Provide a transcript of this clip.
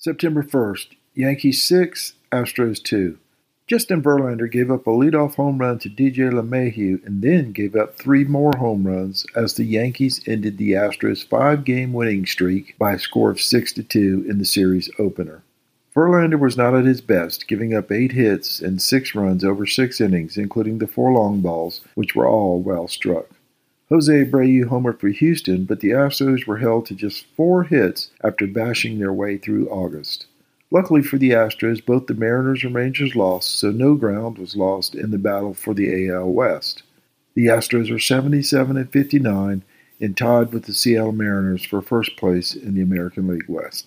September 1st, Yankees 6, Astros 2. Justin Verlander gave up a leadoff home run to DJ LeMahieu and then gave up three more home runs as the Yankees ended the Astros' five-game winning streak by a score of 6 to 2 in the series opener. Verlander was not at his best, giving up eight hits and six runs over six innings, including the four long balls, which were all well struck. Jose Abreu homered for Houston, but the Astros were held to just four hits after bashing their way through August. Luckily for the Astros, both the Mariners and Rangers lost, so no ground was lost in the battle for the AL West. The Astros are 77 and 59 and tied with the Seattle Mariners for first place in the American League West.